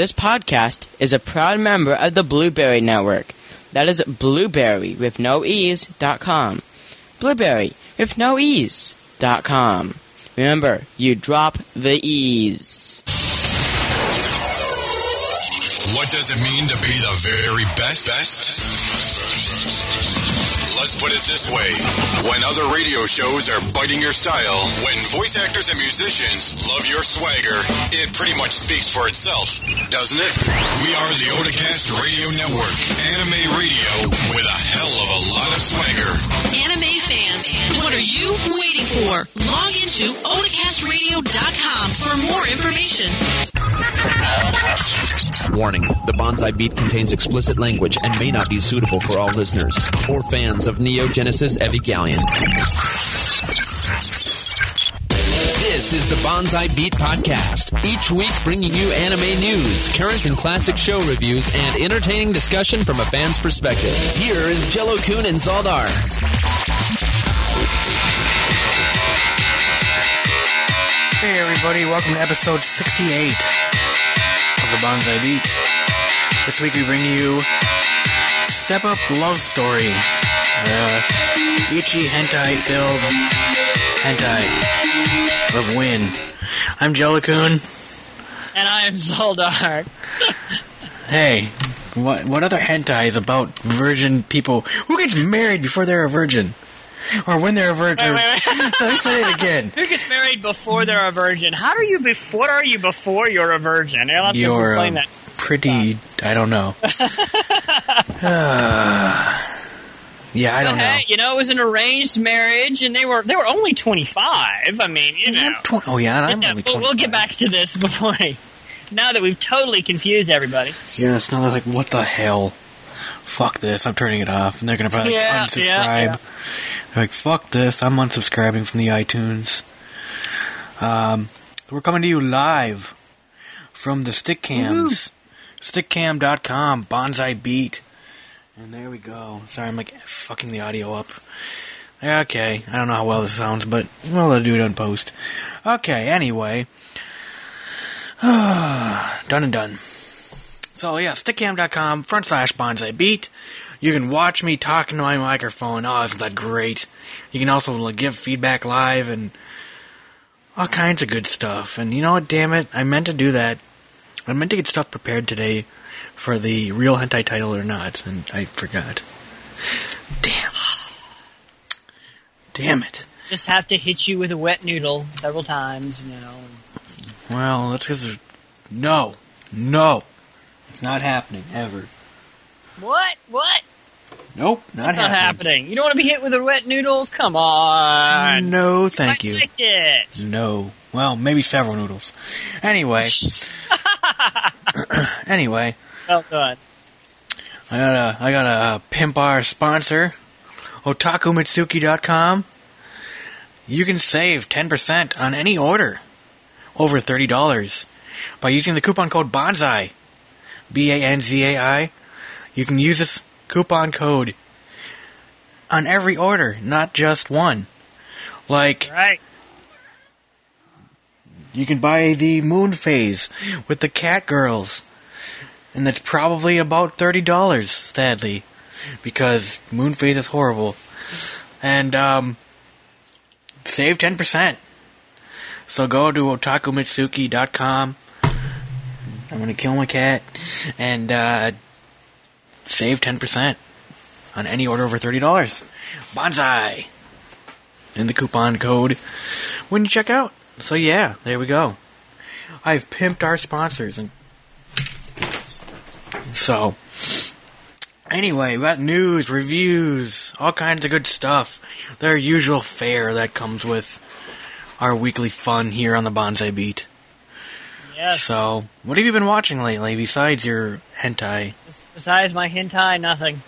This podcast is a proud member of the Blueberry Network. That is blueberry with no ease dot com. Blueberry with no ease dot com. Remember, you drop the ease. What does it mean to be the very best? Best? Put it this way. When other radio shows are biting your style, when voice actors and musicians love your swagger, it pretty much speaks for itself, doesn't it? We are the Otacast Radio Network, anime radio with a hell of a lot of swagger. Anime fans, what are you waiting for? Log into otacastradio.com for more information. Warning the Bonsai Beat contains explicit language and may not be suitable for all listeners or fans of Neo Genesis Evangelion. This is the Bonsai Beat Podcast. Each week bringing you anime news, current and classic show reviews, and entertaining discussion from a fan's perspective. Here is Jello Kun and Zaldar. Hey everybody, welcome to episode 68 of the Bonsai Beat. This week we bring you Step Up Love Story. Uh, Ichi hentai filled hentai of Win. I'm Jello Kun. And I am Zaldar. Hey, what what other hentai is about virgin people? Who gets married before they're a virgin? Or when they're a virgin? Wait, wait, wait. Let me say it again. Who gets married before they're a virgin? How are you before? What are you before you're a virgin? You'll have to You're explain um, that. to me pretty. I don't know. Uh, yeah, I don't know. Hey, you know, it was an arranged marriage, and they were they were only twenty five. I mean, you know. Tw- oh yeah, I'm Yeah, only we'll, we'll get back to this before. I, now that we've totally confused everybody. Yeah, it's not like what the hell. Fuck this! I'm turning it off, and they're gonna probably Yeah, unsubscribe. yeah, yeah. They're like, fuck this! I'm unsubscribing from the iTunes. Um, we're coming to you live from the stick cams, stickcam.com, bonsai beat, and there we go. Sorry, I'm like fucking the audio up. Okay, I don't know how well this sounds, but we'll do it on post. Okay, anyway. done and done. So yeah, stickcam.com front slash bonsai beat. You can watch me talking to my microphone. Oh, isn't that great? You can also give feedback live and all kinds of good stuff. And you know what? Damn it, I meant to do that. I meant to get stuff prepared today for the real hentai title or not, and I forgot. Damn. Damn it. Just have to hit you with a wet noodle several times. You know. Well, that's because no, no, it's not happening ever. What? What? Nope, not Not happening. happening. You don't want to be hit with a wet noodle? Come on. No, thank I you. like it. No. Well, maybe several noodles. Anyway. anyway, Well done. I got a I got a uh, pimp our sponsor, otakumatsuri.com. You can save 10% on any order over $30 by using the coupon code BONZAI. B A N Z A I. You can use this coupon code on every order, not just one. Like Right. You can buy the Moon Phase with the Cat Girls. And that's probably about $30, sadly. Because Moon Phase is horrible. And, um, save 10%. So go to otakumatsuri.com. I'm gonna kill my cat. And, uh, save 10% on any order over $30. Bonsai! In the coupon code when you check out. So yeah, there we go. I've pimped our sponsors and so anyway, we got news, reviews, all kinds of good stuff. Their usual fare that comes with our weekly fun here on the Bonsai Beat. Yes. So, what have you been watching lately besides your hentai? Besides my hentai, nothing.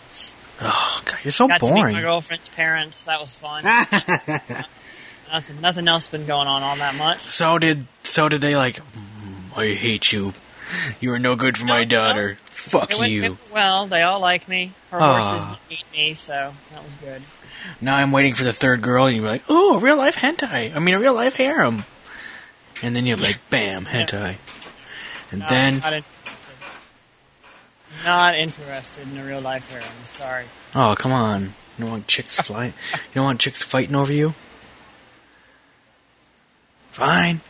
Oh god, you're so Got to meet my girlfriend's parents. That was fun. nothing, nothing else been going on all that much. So did so did they like "Mm, I hate you. You are no good for my No, daughter. Fuck It went- you. it- well, they all like me. Her Ah. horses eat me, so that was good. Now I'm waiting for the third girl, and you're like, "Oh, a real life hentai." I mean, a real life harem. And then you're like, "Bam, hentai." And No, then, I didn't- Not interested in a real life harem. Sorry. Oh, come on. You don't want chicks flying. You don't want chicks fighting over you. Fine.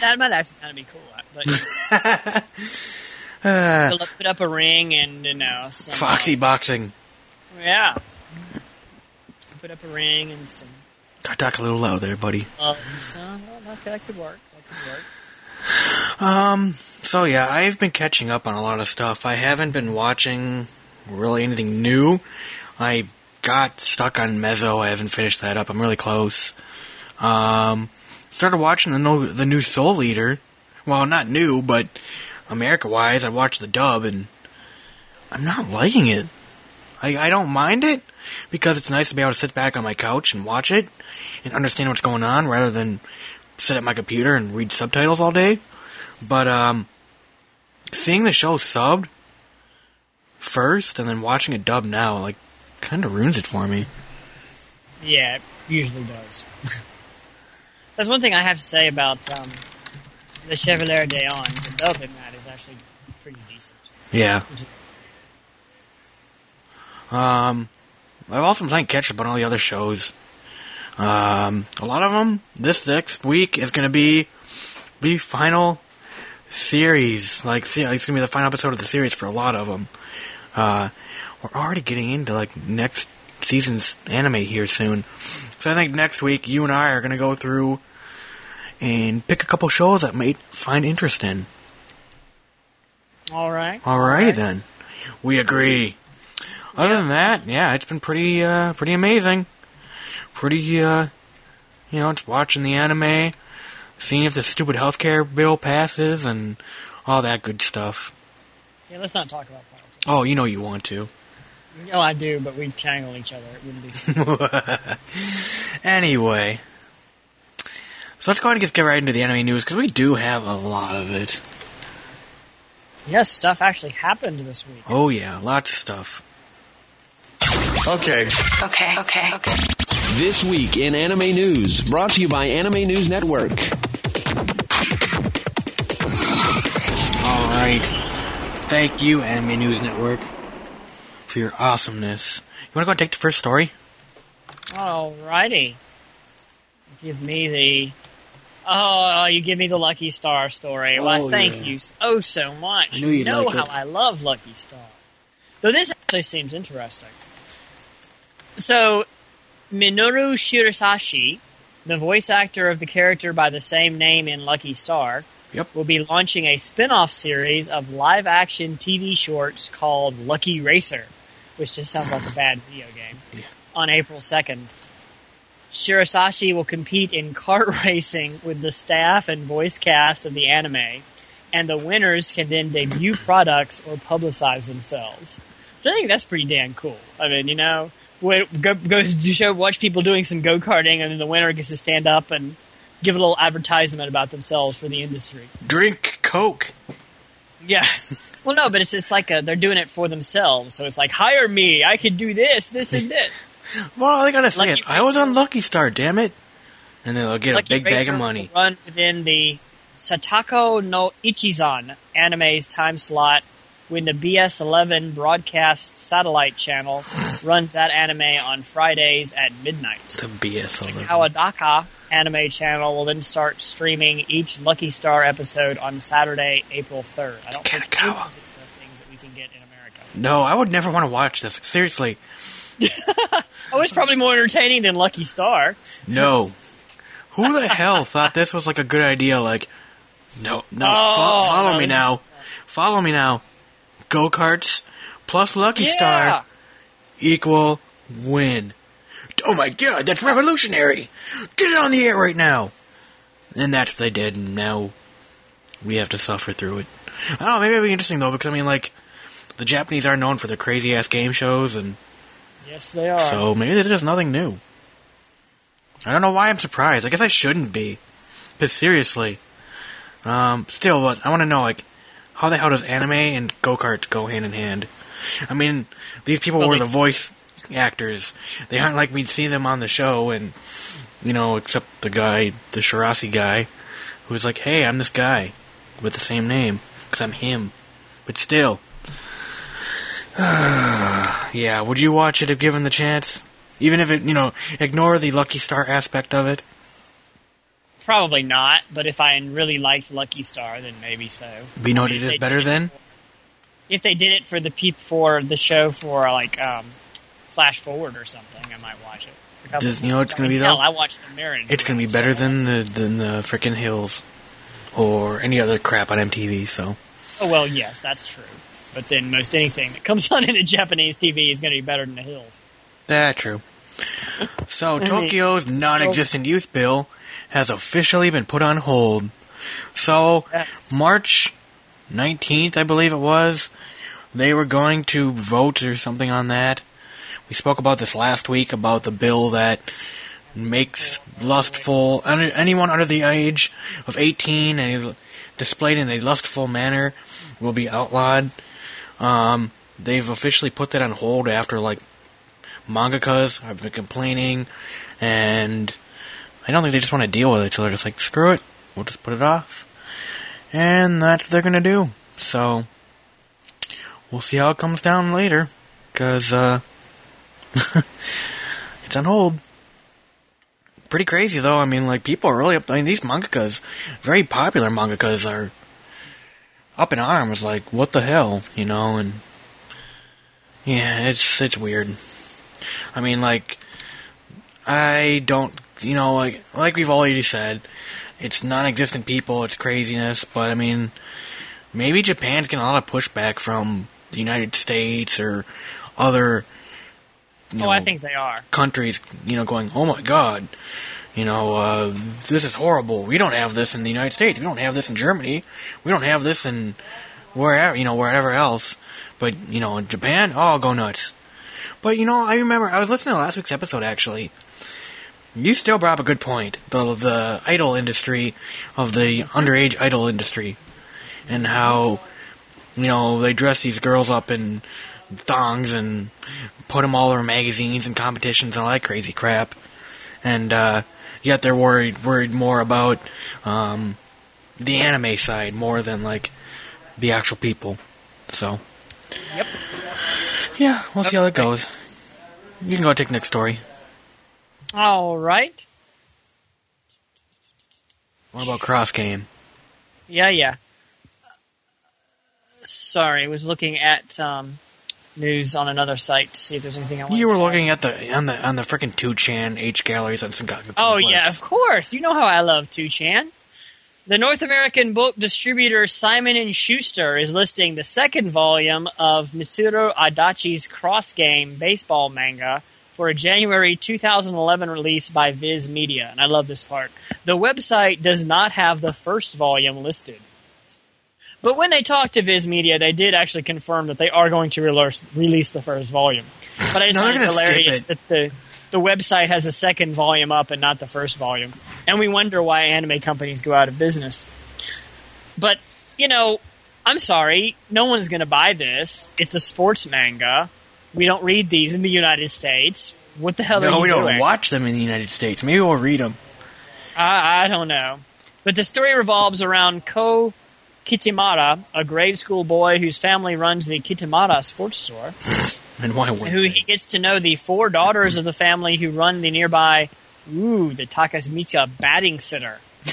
That might actually kind of be cool. But Uh, They'll put up a ring and you know some uh, Foxy boxing. yeah. Put up a ring and some Gotta talk a little loud there, buddy. and so well, that, that could work. Um. So yeah, I've been catching up on a lot of stuff. I haven't been watching really anything new. I got stuck on Mezzo. I haven't finished that up. I'm really close. Um. Started watching the the new Soul Eater. Well, not new, but America wise, I watched the dub and I'm not liking it. I I don't mind it because it's nice to be able to sit back on my couch and watch it and understand what's going on rather than sit at my computer and read subtitles all day. But um, seeing the show subbed first and then watching it dubbed now, like, kind of ruins it for me. Yeah, it usually does. That's one thing I have to say about um, the Chevalier d'Eon. The dub in that is actually pretty decent. Yeah. Um, I've also been playing catch up on all the other shows. Um, a lot of them this next week is going to be the final series. Like, it's going to be the final episode of the series for a lot of them. Uh, we're already getting into like next season's anime here soon. So I think next week you and I are going to go through and pick a couple shows that might find interest in. All right. All Alrighty then. We agree. Other than that, yeah, it's been pretty uh pretty amazing. Pretty uh you know, just watching the anime, seeing if the stupid healthcare bill passes and all that good stuff. Yeah, let's not talk about politics. Oh, you know you want to. No, I do, but we'd tangle each other. It wouldn't be. anyway. So let's go ahead and just get right into the anime news because we do have a lot of it. yes, stuff actually happened this week. Oh yeah, lots of stuff. Okay. Okay, okay, okay. This week in anime news, brought to you by Anime News Network. All right. Thank you, Anime News Network, for your awesomeness. You want to go and take the first story? Alrighty. Give me the. Oh, you give me the Lucky Star story. Well, Oh, thank yeah. you so, oh, so much. I knew you'd you know like how it. I love Lucky Star. Though this actually seems interesting. So, Minoru Shiraishi, the voice actor of the character by the same name in Lucky Star, Yep. will be launching a spin off series of live action TV shorts called Lucky Racer, which just sounds like a bad video game, on April 2nd. Shiraishi will compete in kart racing with the staff and voice cast of the anime, and the winners can then debut products or publicize themselves. I think that's pretty damn cool. I mean, you know, when- go, go to show, watch people doing some go karting, and then the winner gets to stand up and give a little advertisement about themselves for the industry. Drink Coke. Yeah. Well, no, but it's just like a, they're doing it for themselves. So it's like, hire me. I can do this, this, and this. Well, I gotta say Lucky it. I was on Lucky Star, damn it. And then they'll get Lucky a big bag of money. Run within the Seitokai no Ichizon anime's time slot when the BS11 broadcast satellite channel runs that anime on Fridays at midnight. The BS of it. Kadokawa anime channel will then start streaming each Lucky Star episode on Saturday, April 3rd. I don't think Kanagawa. any of these are things that we can get in America. No, I would never want to watch this. Seriously. Oh, it's probably more entertaining than Lucky Star. No. Who the hell thought this was like a good idea? Like, no, no, Oh, fo- follow no, me now. Follow me now. Go karts plus Lucky Yeah. Star equal win. Oh my god, that's revolutionary! Get it on the air right now! And that's what they did, and now we have to suffer through it. I don't know, maybe it'd be interesting though, because I mean, like, the Japanese are known for their crazy ass game shows, and Yes, they are. so maybe this is nothing new. I don't know why I'm surprised. I guess I shouldn't be. Because seriously, um, still, what I want to know, like, how the hell does anime and go karts go hand in hand? I mean, these people Well, were they- the voice actors. They aren't like we'd see them on the show, and you know, except the guy, the Shiraishi guy, who was like, "Hey, I'm this guy with the same name because I'm him." But still, Yeah, would you watch it if given the chance? Even if it, you know, ignore the Lucky Star aspect of it. Probably not, but if I really liked Lucky Star, then maybe so. But you know what If it is they better did than? If they did it for the peep for the show for like um, Flash Forward or something, I might watch it. A Does- you know what it's gonna be, Hell, though? I watched the Mirror. It's gonna be better than the than the frickin' Hills or any other crap on MTV. So Oh well, yes, that's true. But then most anything that comes on in a Japanese TV is going to be better than the Hills. that true. So Tokyo's non-existent youth bill has officially been put on hold. So Yes. March 19th, I believe it was, they were going to vote or something on that. We spoke about this last week about the bill that makes lustful anyone under the age of 18 and displayed in a lustful manner will be outlawed. Um, they've officially put that on hold after like mangakas have been complaining, and I don't think they just want to deal with it. So they're just like, screw it, we'll just put it off, and that's what they're gonna do. So we'll see how it comes down later, because uh, it's on hold. Pretty crazy though. I mean, like people are really up. I mean, these mangakas, very popular mangakas, are up in arms. Like, what the hell, you know? And yeah, it's it's weird. I mean, like, I don't, you know, like like we've already said, it's non-existent people, it's craziness. But I mean, maybe Japan's getting a lot of pushback from the United States or other. You oh, I think they are. countries, you know, going, oh my god, you know, uh, this is horrible. We don't have this in the United States. We don't have this in Germany. We don't have this in wherever, you know, wherever else. But, you know, in Japan, oh, go nuts. But, you know, I remember, I was listening to last week's episode, actually. You still brought up a good point. The, the idol industry of the underage idol industry. And how, you know, they dress these girls up in thongs and put them all over magazines and competitions and all that crazy crap. And uh, yet they're worried worried more about um, the anime side more than like the actual people. So Yep. yeah, we'll see how that goes. You can go take next story. All right. What about cross game? Yeah, yeah. Sorry, I was looking at um, news on another site to see if there's anything I wanted You were looking at the on the on the freaking two chan H galleries on some god. Oh yeah, of course. You know how I love 2chan. The North American book distributor Simon and Schuster is listing the second volume of Mitsuru Adachi's Cross Game baseball manga for a January 2011 release by Viz Media. And I love this part. The website does not have the first volume listed. But when they talked to Viz Media, they did actually confirm that they are going to release, release the first volume. But I just No, find it hilarious it. that the the website has a second volume up and not the first volume. And we wonder why anime companies go out of business. But, you know, I'm sorry, no one's going to buy this. It's a sports manga. We don't read these in the United States. What the hell are No, we don't doing? watch them in the United States. Maybe we'll read them. I, I don't know. But the story revolves around Ko Kitamura, a grade school boy whose family runs the Kitamura sports store, And why wouldn't who they? he gets to know the four daughters of the family who run the nearby, ooh, the Takasmita batting center.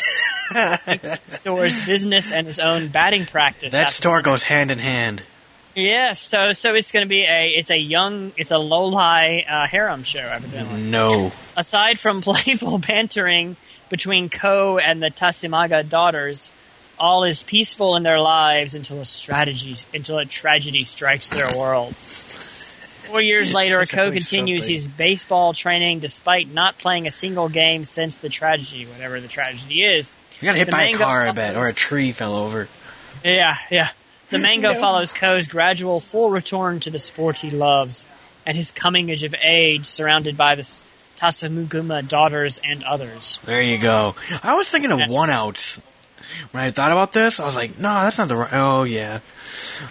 store's business and his own batting practice. That store goes hand in hand. Yes, so so it's going to be a it's a young it's a low-lie uh, harem show evidently. No. Aside from playful bantering between Ko and the Tasimaga daughters, all is peaceful in their lives until a strategy until a tragedy strikes their world. Four years later, Ko continues something. his baseball training despite not playing a single game since the tragedy, whatever the tragedy is. You got hit by a car, I bet, or a tree fell over. Yeah, yeah. The manga follows Ko's gradual full return to the sport he loves, and his coming age of age surrounded by the S- Tasamuguma daughters and others. There you go. I was thinking of Yeah. one outs. When I thought about this, I was like, no, that's not the right. Oh, yeah.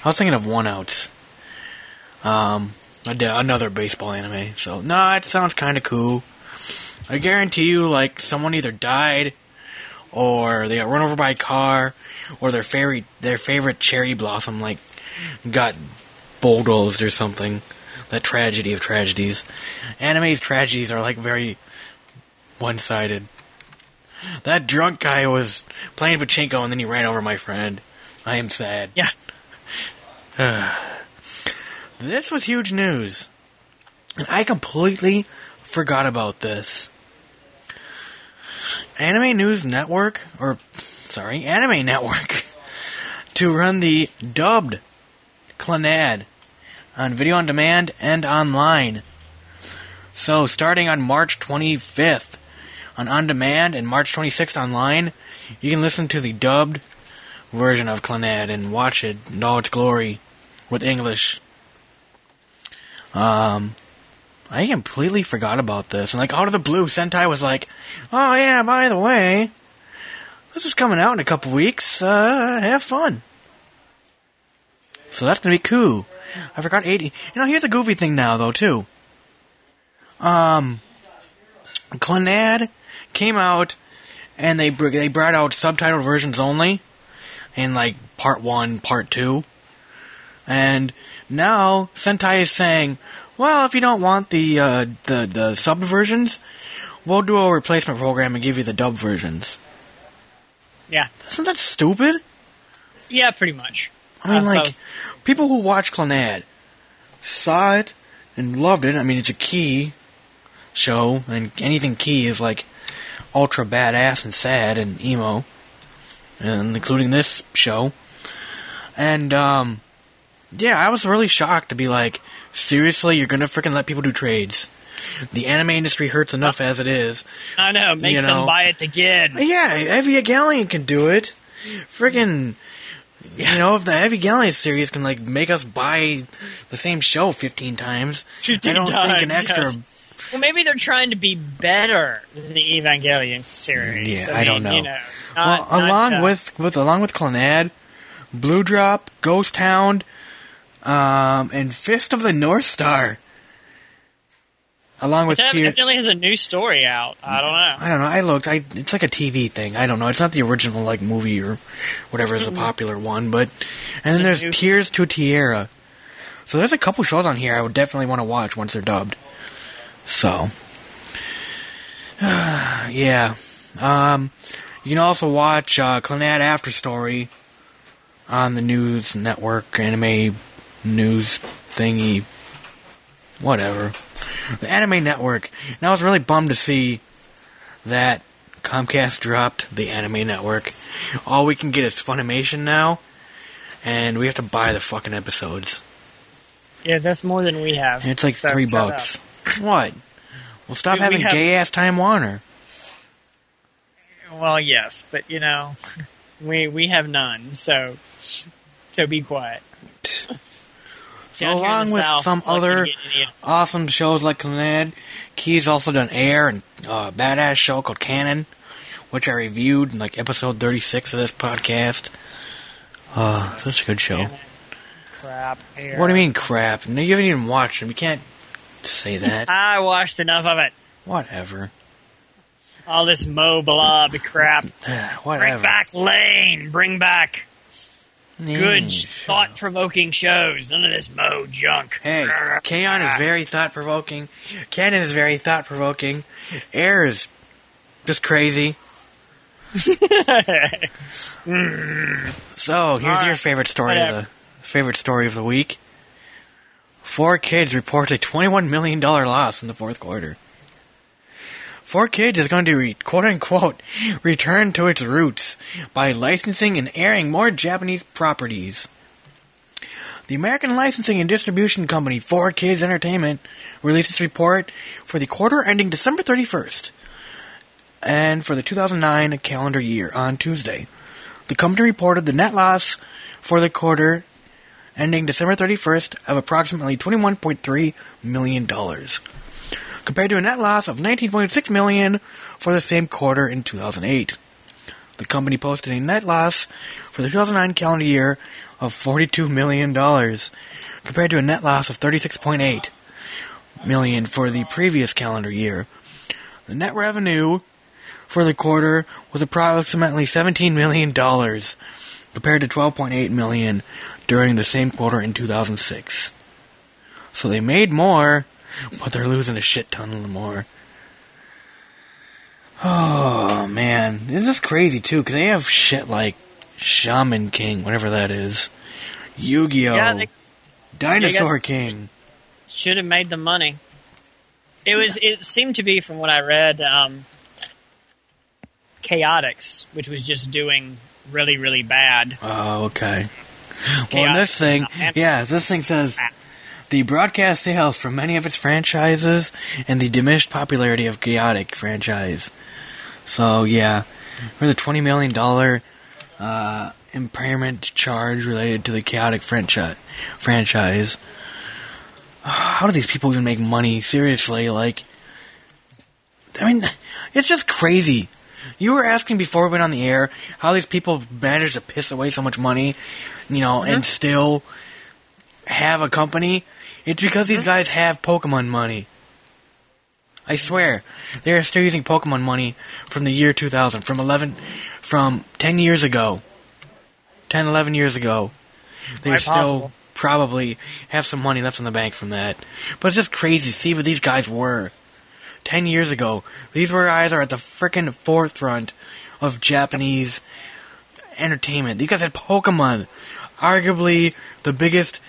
I was thinking of one outs. Um, I did another baseball anime. So, no, it sounds kind of cool. I guarantee you, like, someone either died, or they got run over by a car, or their favorite, their favorite cherry blossom, like, got bulldozed or something. That tragedy of tragedies. Anime's tragedies are like very one sided. That drunk guy was playing pachinko and then he ran over my friend. I am sad. Yeah. This was huge news. And I completely forgot about this. Anime News Network, or, sorry, Anime Network, to run the dubbed Clannad on video on demand and online. So, starting on March 25th on on demand and March 26th online, you can listen to the dubbed version of Clannad and watch it in all its glory with English. Um, I completely forgot about this. And like out of the blue, Sentai was like, "Oh yeah, by the way, this is coming out in a couple weeks. Uh, have fun." So that's gonna be cool. I forgot eighty. You know, here's a goofy thing now though too. Um, Clannad came out, and they br- they brought out subtitled versions only, in like part one, part two, and now Sentai is saying, well, if you don't want the uh, the the sub versions, we'll do a replacement program and give you the dub versions. Yeah. Isn't that stupid? Yeah, pretty much. I mean, Uh, like people who watch Clannad saw it and loved it. I mean, it's a key show, and anything key is like ultra badass and sad and emo, and including this show. And um, yeah, I was really shocked to be like, seriously, you're gonna freaking let people do trades? The anime industry hurts enough as it is. I know. Make You know. them buy it again. Yeah, Evangelion can do it. Friggin', you know, if the Evangelion series can like make us buy the same show fifteen times, I don't think an extra. yes. Well, maybe they're trying to be better than the Evangelion series. Yeah, I don't mean, You know. know Well, not- not, along uh, with with along with Clannad, Blue Drop, Ghost Hound, um, and Fist of the North Star. Along with Tier, evidently has a new story out. I don't know. I don't know. I looked. I it's like a TV thing. I don't know. It's not the original like movie or whatever is a popular one. But and then there's Tears to Tiara. So there's a couple shows on here I would definitely want to watch once they're dubbed. So yeah, um, you can also watch uh, Clannad After Story on the News Network anime news thingy, whatever. The Anime Network. And I was really bummed to see that Comcast dropped the Anime Network. All we can get is Funimation now, and we have to buy the fucking episodes. Yeah, that's more than we have. And it's like So, three bucks. What? Well, stop We- we having have- gay ass Time Warner. Well, yes, but you know, we we have none. So so be quiet. So Down along with South, some other you get any- awesome shows like Clannad, Key's also done Air and uh, a badass show called Kanon, which I reviewed in like episode 36 of this podcast. Uh, such a good show. crap. Here. What do you mean crap? No, you haven't even watched them. You can't say that. I watched enough of it. Whatever. All this moe blob crap. Whatever. Bring back Lain. Bring back good, Mm, thought-provoking shows. None of this moe junk. Hey, Kanon is very thought provoking. Kanon is very thought provoking. Air is just crazy. so here's your favorite story of the favorite story of the week. Four kids report a twenty-one million dollar loss in the fourth quarter. Four Kids is going to re- quote unquote return to its roots by licensing and airing more Japanese properties. The American licensing and distribution company 4Kids Entertainment released its report for the quarter ending December 31st and for the 2009 calendar year on Tuesday. The company reported the net loss for the quarter ending December 31st of approximately $21.3 million compared to a net loss of 19.6 million for the same quarter in 2008. The company posted a net loss for the 2009 calendar year of 42 million dollars compared to a net loss of 36.8 million for the previous calendar year. The net revenue for the quarter was approximately 17 million dollars compared to 12.8 million during the same quarter in 2006. So they made more, but they're losing a shit ton of the more. Oh man, this is crazy too because they have shit like Shaman King, whatever that is, Yu-Gi-Oh, Yeah, they Dinosaur King. should have made the money. It was. It seemed to be, from what I read, um, Chaotic, which was just doing really, really bad. Oh, okay. Well, in this thing, yeah, this thing says the broadcast sales from many of its franchises and the diminished popularity of Chaotic franchise. So, yeah, for the twenty million dollar uh, impairment charge related to the Chaotic franchise. Franchise. How do these people even make money? Seriously, like, I mean, it's just crazy. You were asking before we went on the air how these people manage to piss away so much money, you know, and still have a company. It's because these guys have Pokemon money. I swear, they are still using Pokemon money from the year 2000, from 11, from 10 years ago, 10, 11 years ago. They still possible. probably have some money left in the bank from that. But it's just crazy to see what these guys were. 10 years ago, these guys are at the frickin' forefront of Japanese entertainment. These guys had Pokemon, arguably the biggest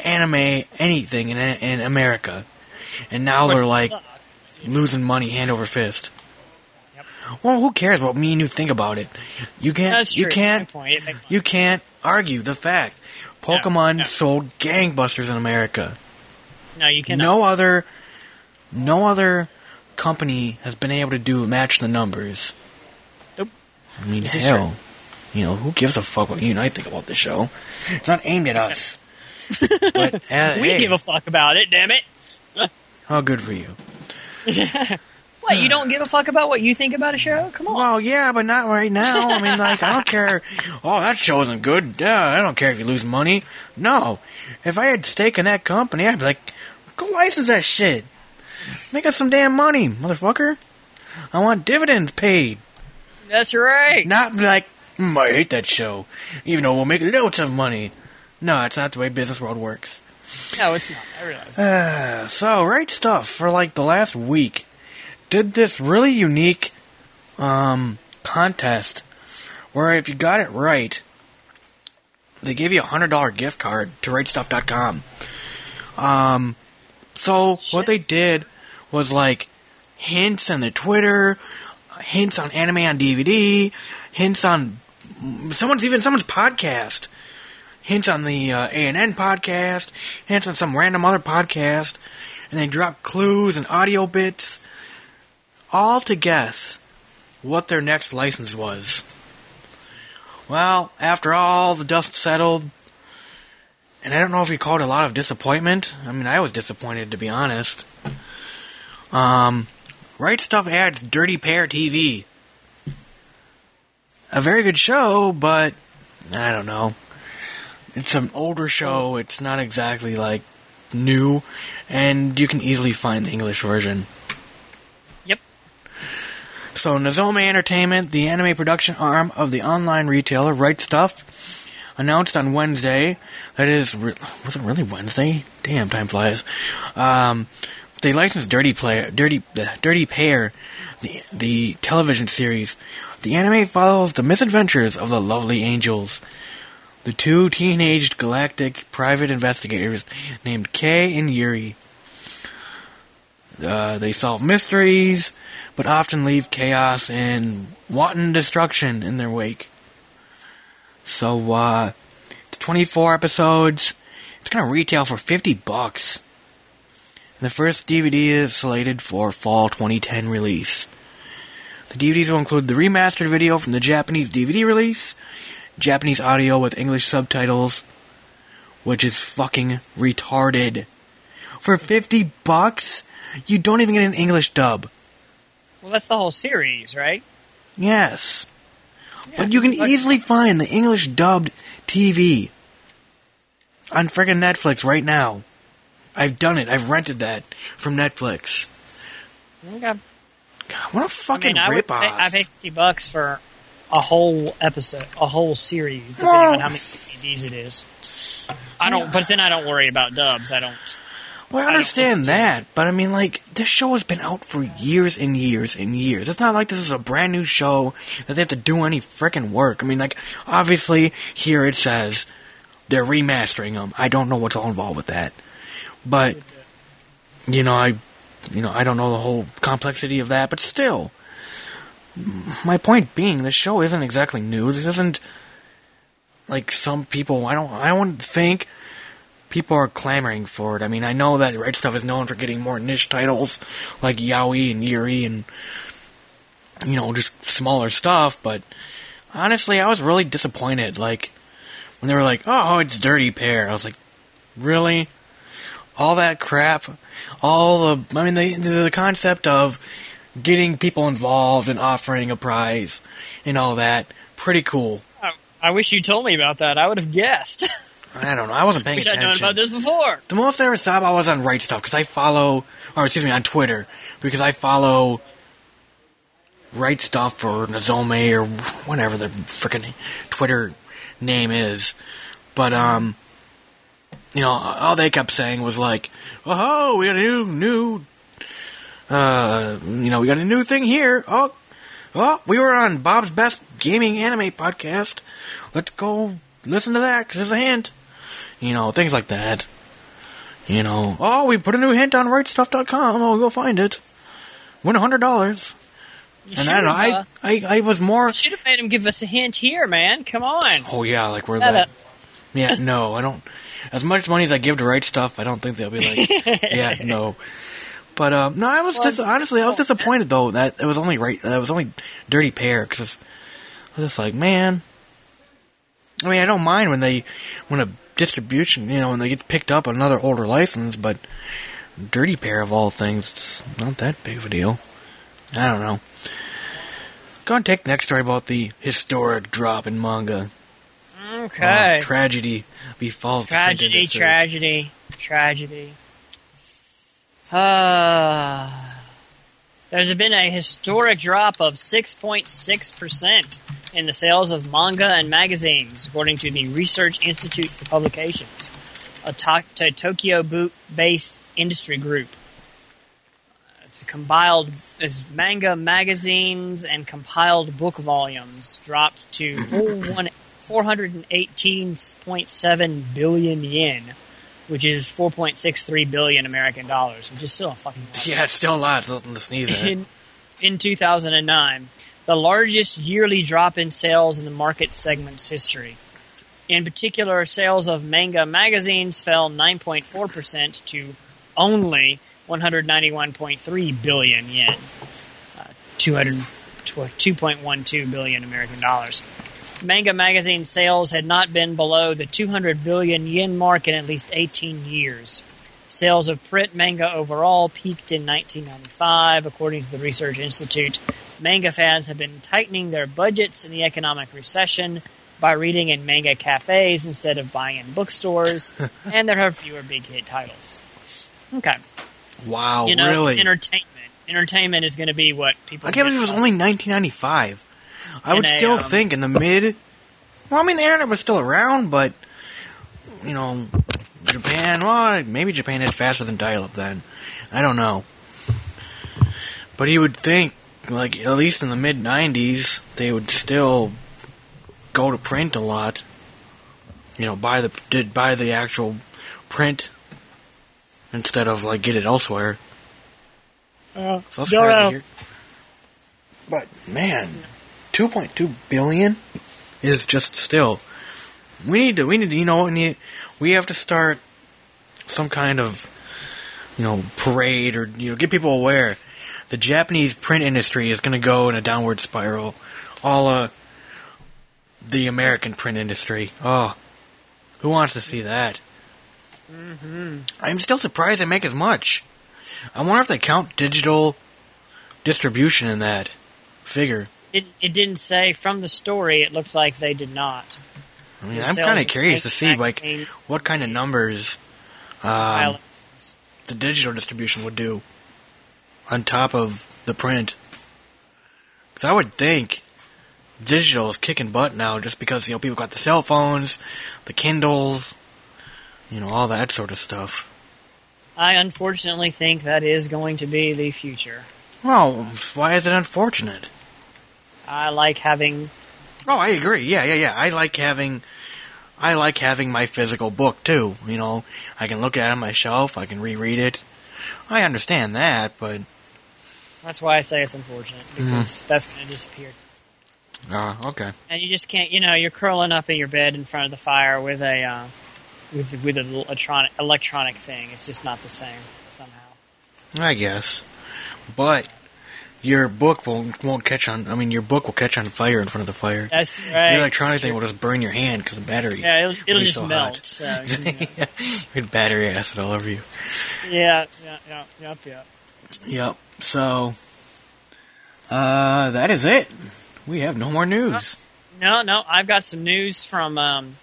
anime anything in, in America. And now they're like losing money hand over fist. Yep. Well, who cares what me and you think about it? You can't. That's true. You can't. Good point. It makes- You can't argue the fact. Pokemon no. sold gangbusters in America. No, you cannot. No other, no other company has been able to do match the numbers. Nope. I mean, This hell, you know, who gives a fuck what you and I think about this show? It's not aimed at us. But uh, we hey, give a fuck about it. Damn it! how good for you. What? You don't give a fuck about what you think about a show? Come on. Well, yeah, but not right now. I mean, like, I don't care. Oh, that show isn't good. Yeah, I don't care if you lose money. No, if I had stake in that company, I'd be like, go license that shit. Make us some damn money, motherfucker. I want dividends paid. That's right. Not like, mm, I hate that show, even though we'll make loads of money. No, it's not the way business world works. No, it's not. I realize. Uh, so, right stuf for like the last week did this really unique um, contest where if you got it right, they gave you a hundred dollar gift card to rightstuf.com. Um, so what they did was like hints on the Twitter, hints on anime on DVD, hints on someone's even someone's podcast hints on the uh, A&N podcast, hints on some random other podcast, and they drop clues and audio bits, all to guess what their next license was. Well, after all the dust settled, and I don't know if you called a lot of disappointment. I mean, I was disappointed to be honest. Um, Right Stuf adds Dirty Pair TV. A very good show, but I don't know it's an older show. It's not exactly like new, and you can easily find the English version. Yep. So, Nozomi Entertainment, the anime production arm of the online retailer Right Stuf, announced on Wednesday. That is, re- was it really Wednesday? Damn, time flies. Um, they licensed Dirty Player, Dirty, uh, Dirty Pair, the the television series. The anime follows the misadventures of the lovely angels. The two teenaged galactic private investigators named Kei and Yuri. Uh, they solve mysteries, but often leave chaos and wanton destruction in their wake. So, uh, it's 24 episodes. It's gonna retail for 50 bucks. The first DVD is slated for fall 2010 release. The DVDs will include the remastered video from the Japanese DVD release, Japanese audio with English subtitles, which is fucking retarded. For 50 bucks, you don't even get an English dub. Well, that's the whole series, right? Yes. But you can easily find the English dubbed TV on friggin' Netflix right now. I've done it. I've rented that from Netflix. Okay. God, what a I fucking mean, I would ripoff. pay, I pay fifty bucks for a whole episode, a whole series, depending on how many DVDs it is. I don't, but then I don't worry about dubs. I don't. Well, I understand to that, but I mean, like, this show has been out for years and years and years. It's not like this is a brand new show that they have to do any freaking work. I mean, like, obviously, here it says they're remastering them. I don't know what's all involved with that, but you know, I, you know, I don't know the whole complexity of that, but still, my point being, the show isn't exactly new. This isn't like some people. I don't. I don't think people are clamoring for it. I mean, I know that Right Stuf is known for getting more niche titles like Yaoi and Yuri and you know just smaller stuff, but honestly, I was really disappointed. Like when they were like, "Oh, it's Dirty Pair," I was like, "Really? All that crap? All the? I mean, the the concept of getting people involved and offering a prize and all that, pretty cool." I, I wish you told me about that. I would have guessed. I don't know. I wasn't paying wish I'd known attention. about this before. The most I ever saw about was on Right Stuf because I follow, or excuse me, on Twitter because I follow Right Stuf or Nazome or whatever the freaking Twitter name is. But um, you know, all they kept saying was like, "Oh, we got a new new, uh, you know, we got a new thing here. Oh, oh, we were on Bob's Best Gaming Anime Podcast. Let's go listen to that because there's a hint." You know, things like that. You know, oh, we put a new hint on rightstuf.com. Oh, go find it. Win a hundred dollars. You And I don't know, I, uh, I, I was more. should have made him give us a hint here, man. Come on. Oh yeah, like Shut that? up. Yeah, no, I don't. As much money as I give to right stuf, I don't think they'll be like, yeah, no. But um, no, I was Well, dis- honestly, I was disappointed though that it was only right. That was only Dirty Pair because I was just like, man. I mean, I don't mind when they when a distribution, you know, when they get picked up on another older license, but Dirty Pair of all things, it's not that big of a deal. I don't know. Go and take next story about the historic drop in manga. Okay. Oh, tragedy befalls the tragedy, tragedy, tragedy. Uh, there's been a historic drop of 6.6% in the sales of manga and magazines, according to the Research Institute for Publications, a, to- to Tokyo-based industry group. It's compiled as manga magazines and compiled book volumes dropped to 418.7 billion yen, which is 4.63 billion American dollars, which is still a fucking lot. Yeah, it's still a lot. It's nothing to sneeze at. In, in 2009, the largest yearly drop in sales in the market segment's history. In particular, sales of manga magazines fell 9.4% to only 191.3 billion yen, uh, 200, 2.12 billion American dollars. Manga magazine sales had not been below the 200 billion yen mark in at least 18 years. Sales of print manga overall peaked in 1995, according to the Research Institute. Manga fans have been tightening their budgets in the economic recession by reading in manga cafes instead of buying in bookstores, and there are fewer big hit titles. Okay, Wow, you know, really? it's entertainment. Entertainment is going to be what people. I can't believe it was only 1995. I would a, still um, think in the mid. Well, I mean, the internet was still around, but you know, Japan. Well, maybe Japan had faster than dial-up then. I don't know. But you would think, like at least in the mid '90s, they would still go to print a lot. You know, buy the did buy the actual print instead of like get it elsewhere. Uh, so. But man. Yeah. 2.2 billion is just still. We need to. We need to. You know, we need. We have to start some kind of, you know, parade or you know, get people aware. The Japanese print industry is going to go in a downward spiral, all uh, the American print industry. Oh, who wants to see that? Mm-hmm. I'm still surprised they make as much. I wonder if they count digital distribution in that figure. It, it didn't say from the story. It looked like they did not. I mean, I'm kind of of curious to see like what kind of numbers um, the digital distribution would do on top of the print. Because I would think digital is kicking butt now, just because you know people got the cell phones, the Kindles, you know, all that sort of stuff. I unfortunately think that is going to be the future. Well, why is it unfortunate? I like having Oh, I agree. Yeah, yeah, yeah. I like having, I like having my physical book too. You know, I can look at it on my shelf. I can reread it. I understand that, but That's why I say it's unfortunate because that's going to disappear. uh, okay. And you just can't, you know, you're curling up in your bed in front of the fire with a uh, with with an electronic electronic thing. It's just not the same somehow. I guess, but your book won't won't catch on. I mean, your book will catch on fire in front of the fire. That's right. Your electronic thing will just burn your hand because the battery. Yeah, it'll, it'll just so melt. hot. So, you know. yeah, battery acid all over you. yeah, yeah, yeah, yep, yep. Yep. So, uh, that is it. We have no more news. No, no, I've got some news from um,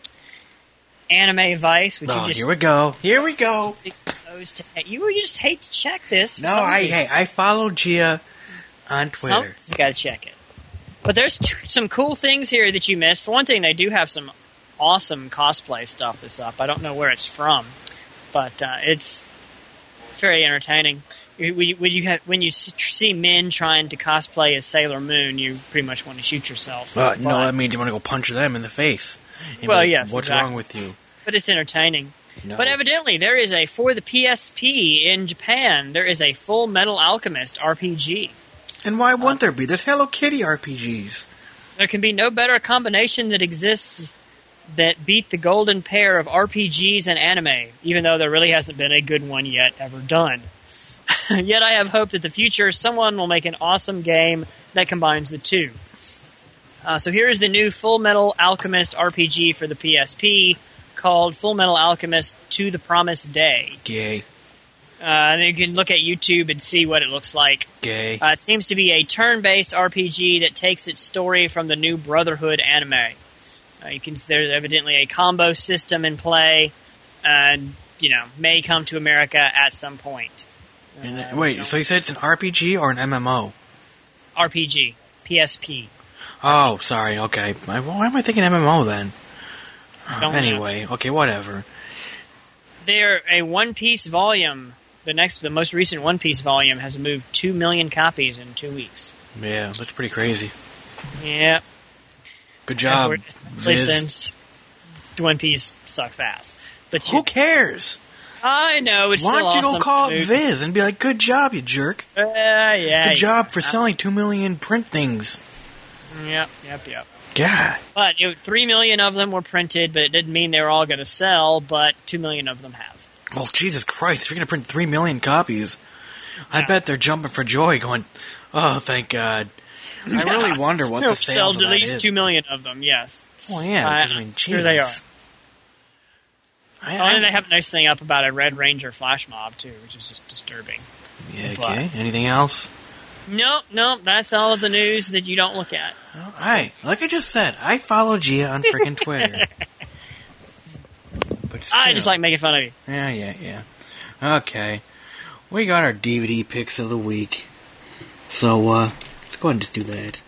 Anime Vice, which Oh, you just here we go. Here we go. exposed to. You you just hate to check this. No, I hey, I follow Gia on Twitter. Somebody's got to check it. But there's t- some cool things here that you missed. For one thing, they do have some awesome cosplay stuff that's up. I don't know where it's from, but uh, it's very entertaining. You- When you, have, when you see men trying to cosplay as Sailor Moon, you pretty much want to shoot yourself. Uh, no, But- that means you want to go punch them in the face. And Well, like, yes, What's exactly. wrong with you? but it's entertaining. No. But evidently, there is a for the PSP in Japan. There is a Fullmetal Alchemist RPG. And why wouldn't there be? There's Hello Kitty RPGs. There can be no better combination that exists that beat the golden pair of RPGs and anime, even though there really hasn't been a good one yet ever done. yet I have hope that the future someone will make an awesome game that combines the two. Uh, so here is the new Fullmetal Alchemist RPG for the PSP called Fullmetal Alchemist To the Promised Day. Gay, Uh, and you can look at YouTube and see what it looks like. gay. Uh, it seems to be a turn-based RPG that takes its story from the new Brotherhood anime. Uh, you can there's evidently a combo system in play, and you know may come to America at some point. And, Uh, wait, you know, so you said it's an RPG or an MMO? RPG PSP. Oh, sorry. Okay. Why am I thinking MMO then? Don't know. anyway, okay, whatever. They're a One Piece volume. The next, the most recent One Piece volume has moved two million copies in two weeks. Yeah, that's pretty crazy. Yeah, Good job, since One Piece sucks ass. But Who cares? I know it's Why don't you awesome go call it. Viz and be like, "Good job, you jerk! Uh, yeah. Good job for yeah. selling two million print things." Yep, yep, yep. God, But you know, three million of them were printed, but it didn't mean they were all going to sell. But two million of them have. Well, Jesus Christ! If you're gonna print three million copies, I bet they're jumping for joy, going, "Oh, thank God!" I really wonder what They'll the sell sales of at least is. two million of them. Yes. Well, yeah, I- because I mean, here they are. I, Oh, and they have a nice thing up about a Red Ranger flash mob too, which is just disturbing. yeah, okay. Anything else? No, no, that's all of the news that you don't look at. All right, like I just said, I follow Gia on freaking Twitter. but I just like making fun of you. Yeah, yeah, yeah. Okay. We got our DVD picks of the week. So, uh, let's go ahead and just do that.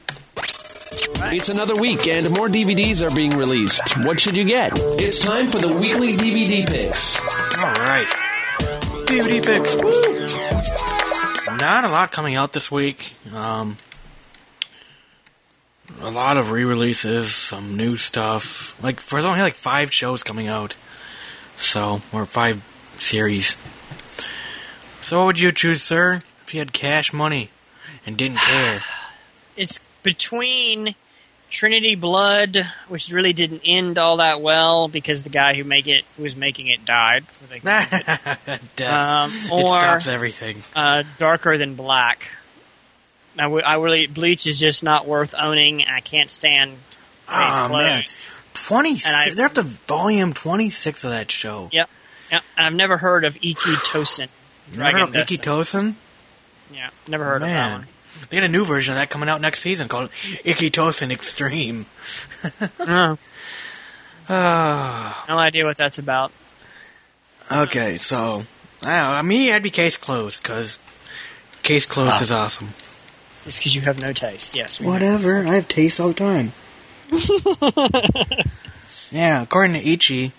It's another week and more DVDs are being released. What should you get? It's time for the weekly DVD picks. Alright. DVD picks. Woo! Not a lot coming out this week. Um, a lot of re-releases, some new stuff. Like, there's only like five shows coming out. So, or five series. So what would you choose, sir? If you had cash money and didn't care. It's between Trinity Blood, which really didn't end all that well because the guy who make it who was making it died. before they could Death. Um, it stops everything. uh, Darker Than Black. I, w- I really Bleach is just not worth owning. I can't stand Oh, man. Closed. Twenty. And I- They're up to volume twenty-six of that show. Yep. Yep. And I've never heard of Ikki Tousen. Never heard of Ikki Tousen? Yeah, never heard of that one. they got a new version of that coming out next season called Ikki Tousen Extreme. No, Ah, no idea what that's about. okay, so I don't know, me, I'd be case closed because case closed is awesome. Just because you have no taste. Yes. we know. Whatever, I have taste all the time. yeah, according to Ichi,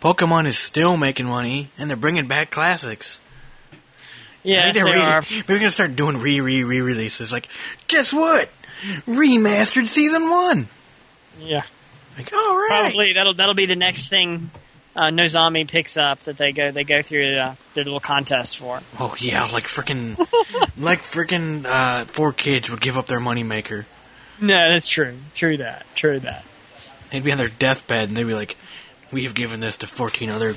Pokemon is still making money and they're bringing back classics. Yeah, they're re- are. Maybe we're gonna start doing re re re releases. Like, guess what? Remastered season one. Yeah, Like, all right. probably that'll that'll be the next thing. Uh, Nozami picks up that they go they go through uh, their little contest for. Oh yeah, like freaking, like freaking uh, 4Kids would give up their moneymaker. No, that's true. True that. True that. They'd be on their deathbed and they'd be like, "We have given this to fourteen other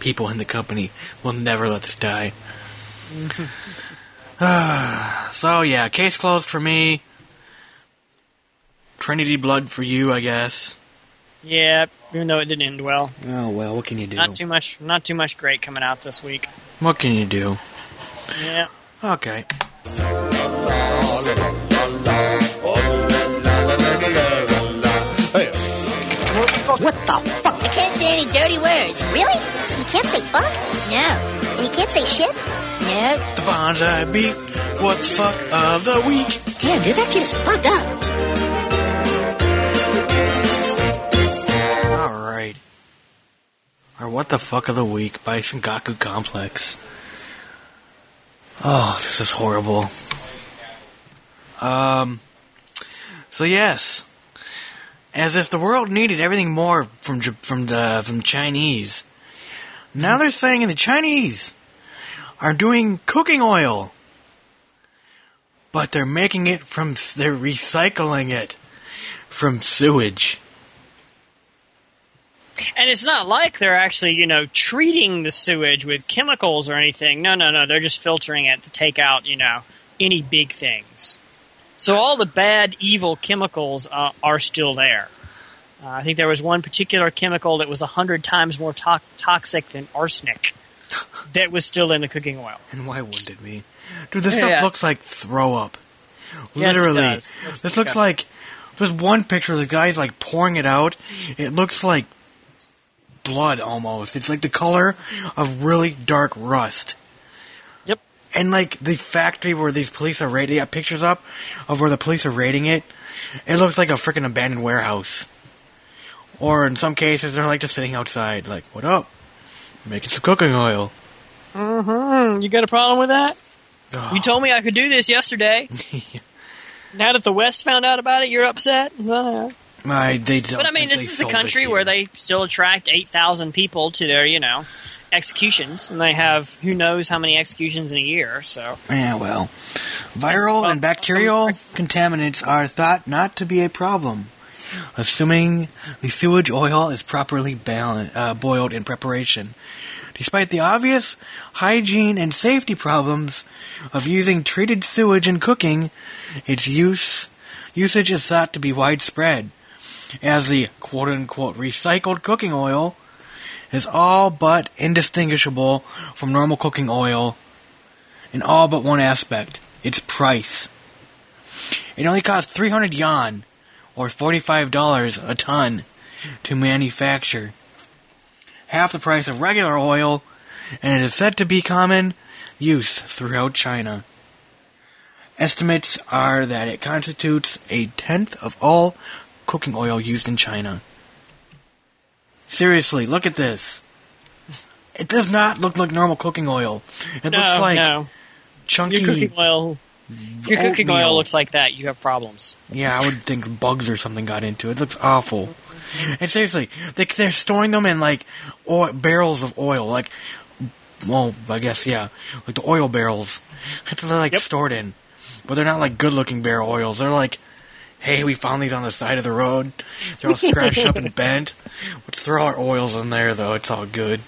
people in the company. We'll never let this die." So yeah, case closed for me. Trinity blood for you, I guess. Yeah, even though it didn't end well. Oh well, what can you do? Not too much. Not too much great coming out this week. What can you do? Yeah. Okay. You can't say any dirty words. Really? So you can't say fuck? No. And you can't say shit? No. The bonsai beat. What the fuck of the week? Damn, dude, that kid is fucked up. All right. Or what the fuck of the week by Sankaku Complex. Oh, this is horrible. Um. So yes, as if the world needed everything more from from the from Chinese. Now they're saying the Chinese are doing cooking oil, but they're making it from they're recycling it from sewage. And it's not like they're actually, you know, treating the sewage with chemicals or anything. No, no, no. They're just filtering it to take out, you know, any big things. So all the bad, evil chemicals uh, are still there. Uh, I think there was one particular chemical that was a hundred times more to- toxic than arsenic that was still in the cooking oil. And why wouldn't it be? Dude, this Yeah. stuff looks like throw up. Yes, it Literally. Looks this looks like there's one picture the guy's like pouring it out. It looks like blood almost. It's like the color of really dark rust. And like the factory where these police are raiding, they got pictures up of where the police are raiding it. It looks like a freaking abandoned warehouse. Or in some cases, they're like just sitting outside, like, what up? Making some cooking oil. Mm-hmm. you got a problem with that? Ugh. You told me I could do this yesterday. now that the West found out about it, you're upset? Uh, I, they don't But I mean, this is a country where they still attract 8,000 people to their, you know, executions. And they have who knows how many executions in a year, so. Yeah, well, viral and bacterial contaminants are thought not to be a problem, assuming the sewage oil is properly bal- uh, boiled in preparation. Despite the obvious hygiene and safety problems of using treated sewage in cooking, its use usage is thought to be widespread, as the quote-unquote recycled cooking oil is all but indistinguishable from normal cooking oil in all but one aspect its price. It only costs 300 yuan, or $45 a ton, to manufacture. Half the price of regular oil, and it is said to be common use throughout China. Estimates are that it constitutes a tenth of all cooking oil used in China. Seriously, look at this. It does not look like normal cooking oil. It no, looks like no. chunky. Your cooking oil. Your cooking oil looks like that, you have problems. Yeah, I would think bugs or something got into it. It looks awful. And seriously, they, they're storing them in like oil, barrels of oil, like well, I guess yeah, like the oil barrels. That's what they're like Yep. stored in, but they're not like good-looking barrel oils. They're like, hey, we found these on the side of the road. They're all scratched up and bent. Let's throw our oils in there, though. It's all good.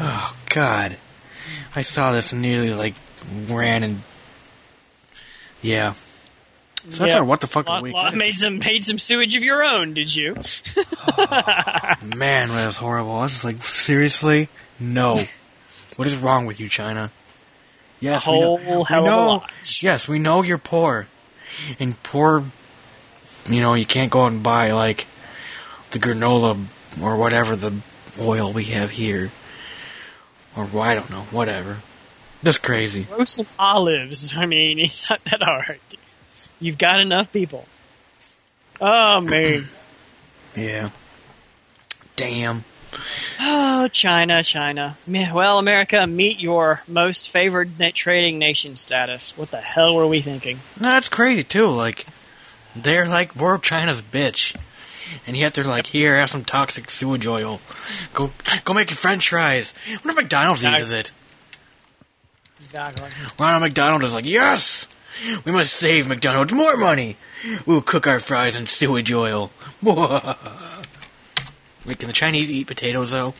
Oh God, I saw this and nearly like ran and yeah. So that's Yeah. our what the fuck of Lot- the week. lot- made some made some sewage of your own, did you? Oh, man, that was horrible. I was just like, seriously? No. what is wrong with you, China? Yes, A we know. whole we hell of a know- lot. Yes, we know you're poor. And poor, you know, you can't go out and buy, like, the granola or whatever the oil we have here. Or, I don't know, whatever. That's crazy. Grow some olives. I mean, it's not that hard. You've got enough people. Oh man. Yeah. Damn. Oh, China, China. Well, America, meet your most favored na- trading nation status. What the hell were we thinking? No, that's crazy too. Like they're like we're China's bitch, and yet they're like, here, have some toxic sewage oil. Go, go make your French fries. I wonder if McDonald's uses it. Exactly. Ronald McDonald is like, yes, we must save McDonald's more money. We'll cook our fries in sewage oil. Wait, can the Chinese eat potatoes though?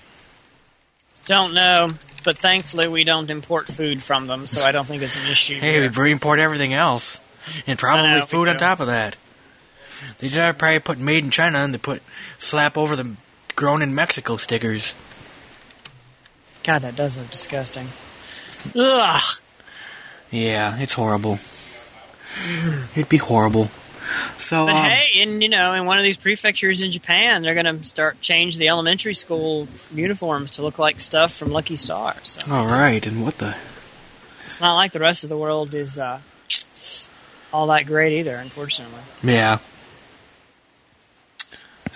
Don't know, but thankfully we don't import food from them, so I don't think it's an issue. Hey, here. we import everything else, and probably know, food on do. top of that. They just probably put "Made in China" and they put slap over the "Grown in Mexico" stickers. God, that does look disgusting. Ugh. Yeah, it's horrible. It'd be horrible. So, But um, hey, in you know, in one of these prefectures in Japan, they're going to start change the elementary school uniforms to look like stuff from Lucky Star. So all right, and what the? it's not like the rest of the world is uh, all that great either. Unfortunately, Yeah.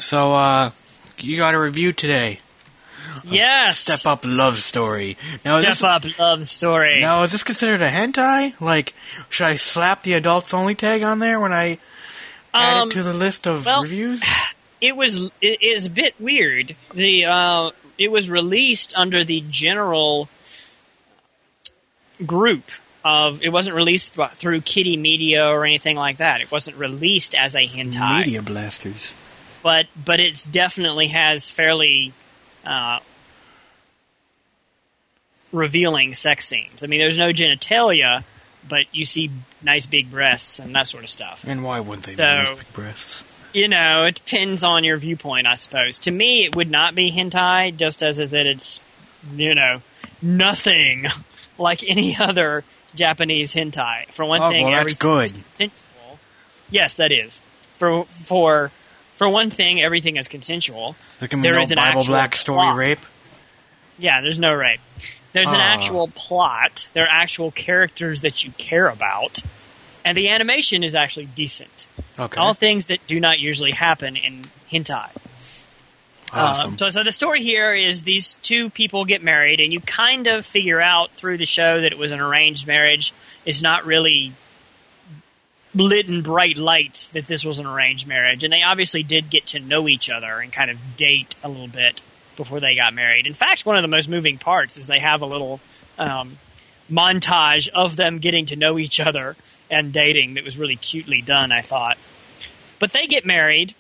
So, uh, you got a review today. yes. Step Up Love Story. Now, Step this, up, love story. now, is this considered a hentai? Like, should I slap the adults only tag on there when I add Um, it to the list of well- reviews? it was it is a bit weird. The uh, it was released under the general group of. It wasn't released through Kitty Media or anything like that. It wasn't released as a hentai, Media blasters. But but it's definitely has fairly uh, revealing sex scenes. I mean, there's no genitalia, but you see nice big breasts and that sort of stuff. And why wouldn't they So- be nice big breasts? you know, it depends on your viewpoint, I suppose. To me, it would not be hentai, just as that it's, you know, nothing like any other Japanese hentai. For one Oh, thing, well, that's good. Yes, that is. For for for one thing, everything is consensual. There can be There no is an Bible actual Black story plot. rape. Yeah, there's no rape. There's an Ah. actual plot. There are actual characters that you care about, and the animation is actually decent. Okay. All things that do not usually happen in hentai. awesome. Um, so, so the story here is these two people get married, and you kind of figure out through the show that it was an arranged marriage. It's not really lit in bright lights that this was an arranged marriage, and they obviously did get to know each other and kind of date a little bit before they got married. In fact, one of the most moving parts is they have a little um, montage of them getting to know each other and dating that was really cutely done. I thought, but they get married.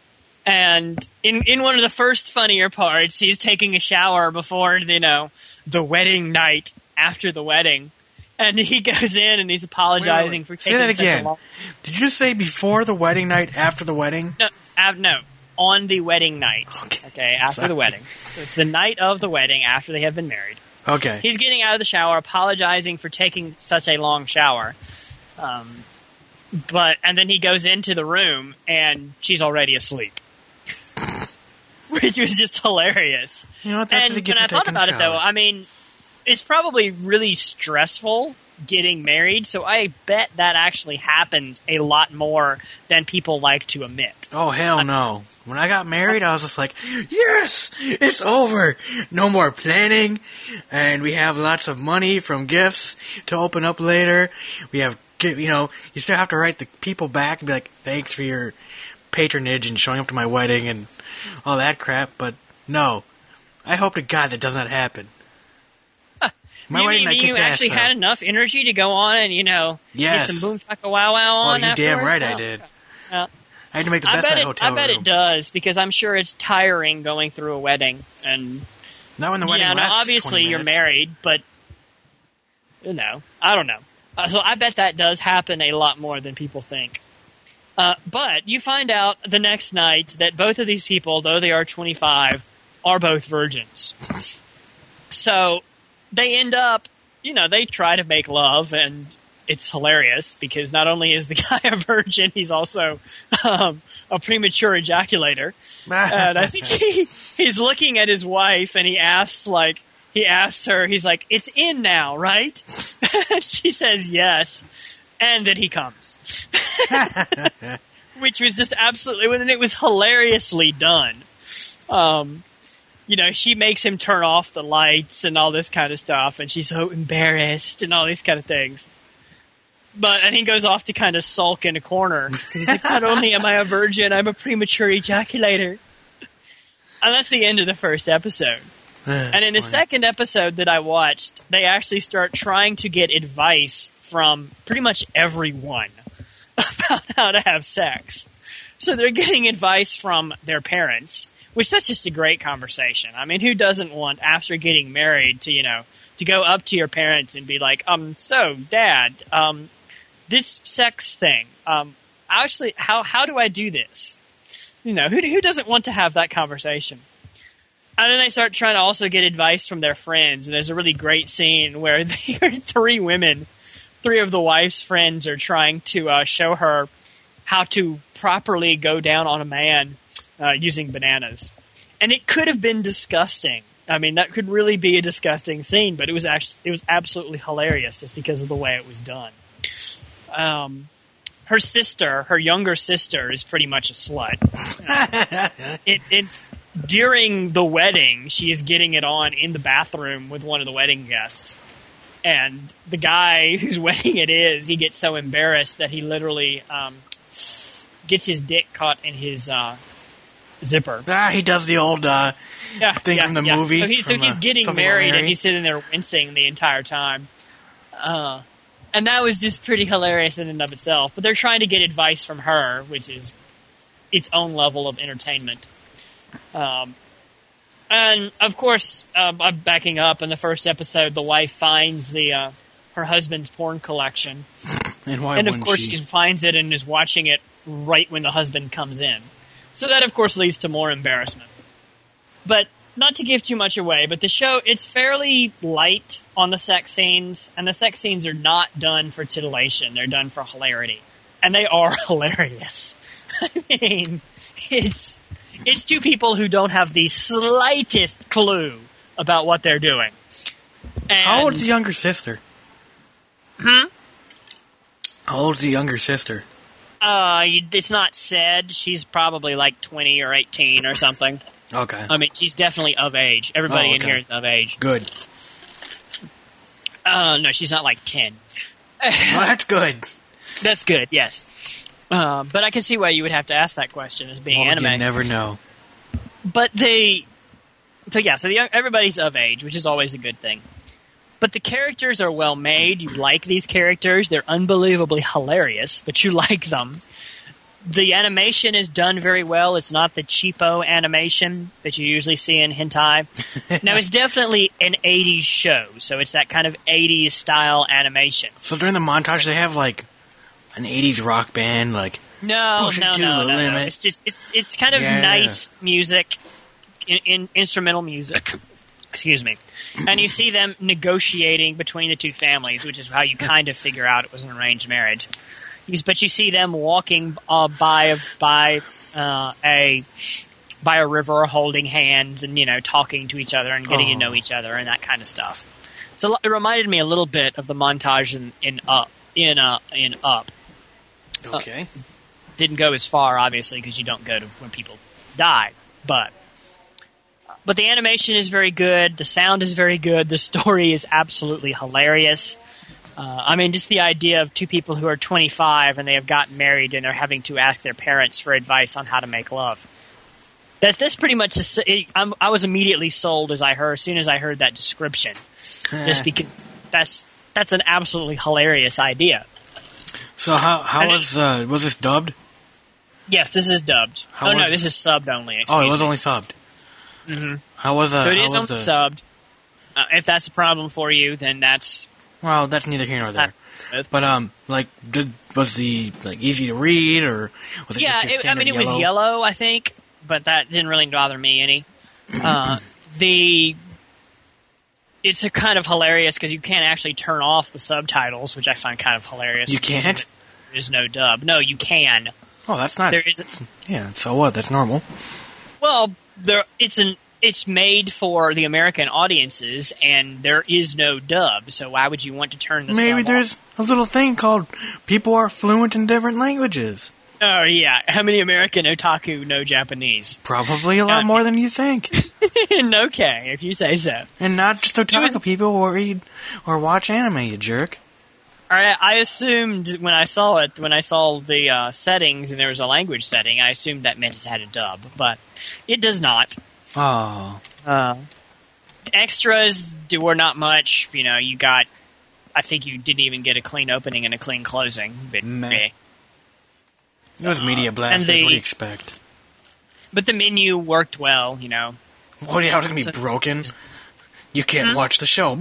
And in in one of the first funnier parts, he's taking a shower before you know the wedding night after the wedding, and he goes in and he's apologizing Wait, for wait, say taking that such a again. long. Did you say before the wedding night, after the wedding? No, uh, no, on the wedding night. Okay. Okay, after Sorry. the wedding. So it's the night of the wedding after they have been married. Okay. He's getting out of the shower, apologizing for taking such a long shower. Um, but and then he goes into the room and she's already asleep, which was just hilarious. You know what? That's and what he gets when I thought about it, though. I mean, it's probably really stressful getting married. So I bet that actually happens a lot more than people like to admit. Oh hell no! When I got married, I was just like, "Yes, it's over. No more planning, and we have lots of money from gifts to open up later. We have, you know, you still have to write the people back and be like, thanks for your patronage and showing up to my wedding and all that crap." But no, I hope to God that does not happen. My you wedding mean you kicked ass, actually though. had enough energy to go on and you know Yes. get some boom chaka wow wow on. Oh, you damn right I did. I had to make the best of that it. hotel I bet room. it does because I'm sure it's tiring going through a wedding and Not when the wedding yeah. Lasts obviously you're married, but you know, I don't know. Uh, so I bet that does happen a lot more than people think. Uh, but you find out the next night that both of these people, though they are 25, are both virgins. so they end up, you know, they try to make love, and it's hilarious because not only is the guy a virgin, he's also um, a premature ejaculator. And I think he, he's looking at his wife and he asks like he asks her he's like it's in now right? She says yes and then he comes. Which was just absolutely and it was hilariously done. Um you know, she makes him turn off the lights and all this kind of stuff, and she's so embarrassed and all these kind of things. But and he goes off to kind of sulk in a corner 'cause he's like, "Not only am I a virgin, I'm a premature ejaculator." And that's the end of the first episode. And in the second episode that I watched, they actually start trying to get advice from pretty much everyone about how to have sex. So they're getting advice from their parents, which that's just a great conversation. I mean, who doesn't want after getting married to, you know, to go up to your parents and be like, um, so dad, um, this sex thing, um, actually, how, how do I do this? You know, who, who doesn't want to have that conversation? And then they start trying to also get advice from their friends. And there's a really great scene where three women, three of the wife's friends, are trying to uh, show her how to properly go down on a man uh, using bananas. And it could have been disgusting. I mean, that could really be a disgusting scene, but it was actually it was absolutely hilarious just because of the way it was done. Um, her sister, her younger sister, is pretty much a slut. it, it during the wedding, she is getting it on in the bathroom with one of the wedding guests. And the guy whose wedding it is, he gets so embarrassed that he literally um, gets his dick caught in his uh, zipper. Ah, he does the old uh, Yeah, thing yeah, from the yeah. movie. So, he, so he's uh, getting married, and he's sitting there wincing the entire time. Uh, and that was just pretty hilarious in and of itself. But they're trying to get advice from her, which is its own level of entertainment. Um, and of course, uh, I'm backing up. In the first episode, the wife finds the uh, her husband's porn collection, and why and of course she? she finds it and is watching it right when the husband comes in. So that of course leads to more embarrassment. But not to give too much away, but the show it's fairly light on the sex scenes, and the sex scenes are not done for titillation; they're done for hilarity, and they are hilarious. I mean, it's it's two people who don't have the slightest clue about what they're doing. And How old's the younger sister? Hmm? How old's the younger sister? Uh, you- it's not said. She's probably like 20 or 18 or something. Okay, I mean, she's definitely of age. Everybody Oh, in here is of age. good. Uh, no, she's not like 10. Well, that's good. That's good, yes. Uh, but I can see why you would have to ask that question as being Well, anime. You never know. but they. So, yeah, so the, young- everybody's of age, which is always a good thing. But the characters are well made. You like these characters. They're unbelievably hilarious, but you like them. The animation is done very well. It's not the cheapo animation that you usually see in hentai. now, it's definitely an 80s show, so it's that kind of 80s style animation. So during the montage, they have like an '80s rock band, like No, no, no, no, no. It's just it's it's kind of Yeah. nice music, in, in instrumental music. Excuse me. And you see them negotiating between the two families, which is how you kind of figure out it was an arranged marriage. But you see them walking uh, by by uh, a by a river, holding hands, and you know talking to each other and getting to Oh. know each other and that kind of stuff. So it reminded me a little bit of the montage in, in Up in uh, in Up okay. didn't go as far, obviously, because you don't go to when people die. But but the animation is very good. The sound is very good. The story is absolutely hilarious. Uh, I mean, just the idea of two people who are 25 and they have gotten married and are having to ask their parents for advice on how to make love. That's that's pretty much. A, it, I was immediately sold as I heard as soon as I heard that description, just because that's that's an absolutely hilarious idea. So how how And it- was uh, was this dubbed? Yes, this is dubbed. How oh no, this is subbed only. Oh, it was me. only subbed. Mm-hmm. How was uh, So it is only the, subbed. Uh, if that's a problem for you, then that's Well, that's neither here nor there. But um, like, did, was the like easy to read or was it yeah. just It, I mean, it was yellow, I think, but that didn't really bother me any. Uh, the it's a kind of hilarious because you can't actually turn off the subtitles, which I find kind of hilarious. You can't. There's no dub. No, you can. Oh, that's not. There is. Yeah. So what? That's normal. Well, there it's an it's made for the American audiences, and there is no dub. So why would you want to turn the Maybe there's a little thing called people are fluent in different languages. Oh yeah, how many American otaku know Japanese? Probably a lot Uh, more than you think. okay, if you say so. And not just otaku was- people who read or watch anime, you jerk. I, I assumed when I saw it, when I saw the uh, settings and there was a language setting, I assumed that meant it had a dub, but it does not. Oh. Uh, extras do- were not much. You know, you got. I think you didn't even get a clean opening and a clean closing. But, Meh. It was Media Blasters. the- what do you expect? but the menu worked well. You know, What you have to be So- broken? You can't Hmm? watch the show.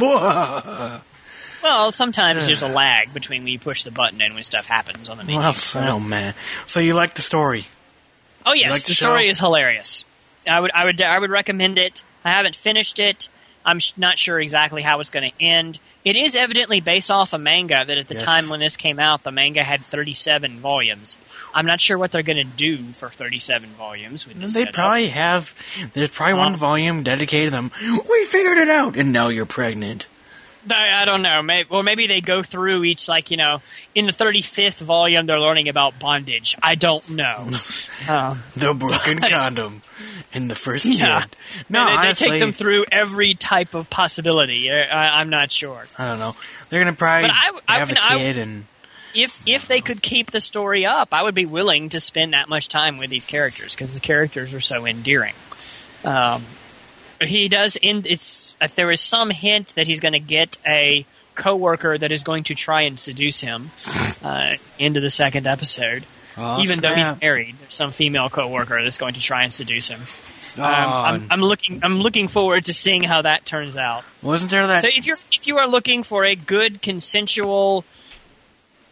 Well, sometimes there's a lag between when you push the button and when stuff happens on the menu. Well, oh man. So you like the story? Oh yes, like the, the story is hilarious. I would, I would, I would recommend it. I haven't finished it. I'm sh- not sure exactly how it's going to end. It is evidently based off a manga that at the Yes. time when this came out, the manga had 37 volumes. I'm not sure what they're going to do for 37 volumes with this. They setup. probably have. There's probably one Uh-huh. volume dedicated to them. We figured it out, and now you're pregnant. I, I don't know. Maybe, or maybe they go through each, like, you know, in the 35th volume, they're learning about bondage. I don't know. Uh, The broken condom in the first Yeah. kid. No, they, they take them through every type of possibility. I, I, I'm not sure. I don't know. They're gonna probably But I- I have a I- kid, and if if they could keep the story up, I would be willing to spend that much time with these characters because the characters are so endearing. Um, he does end. It's uh, there is some hint that he's going to get a coworker that is going to try and seduce him uh, into the second episode. Oh, Even though he's married, there's some female coworker that's going to try and seduce him. Oh, Um, I'm, I'm looking. I'm looking forward to seeing how that turns out. wasn't there that? So if you're if you are looking for a good consensual,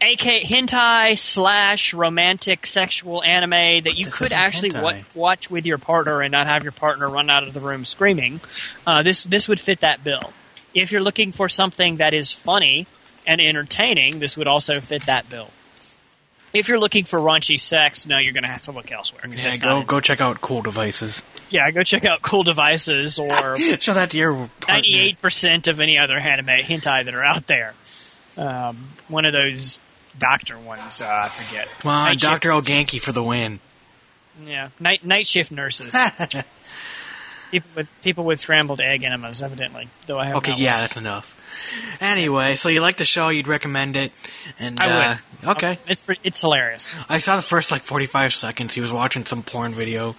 AK hentai slash romantic sexual anime that you This could actually wa- watch with your partner and not have your partner run out of the room screaming, uh, this this would fit that bill. If you're looking for something that is funny and entertaining, this would also fit that bill. If you're looking for raunchy sex, no, you're going to have to look elsewhere. yeah, go go check out Cool Devices. yeah, go check out Cool Devices or Show that to your partner. ninety-eight percent of any other anime hentai that are out there. Um, one of those doctor ones, uh, I forget. Come on, Night Doctor shift- for the win. Yeah, night night shift nurses. people with people with scrambled egg enemas, evidently. Though I have Okay, yeah, watched. that's enough. Anyway, so you like the show? You'd recommend it? And I uh, would. okay, it's it's hilarious. I saw the first like forty-five seconds. He was watching some porn video.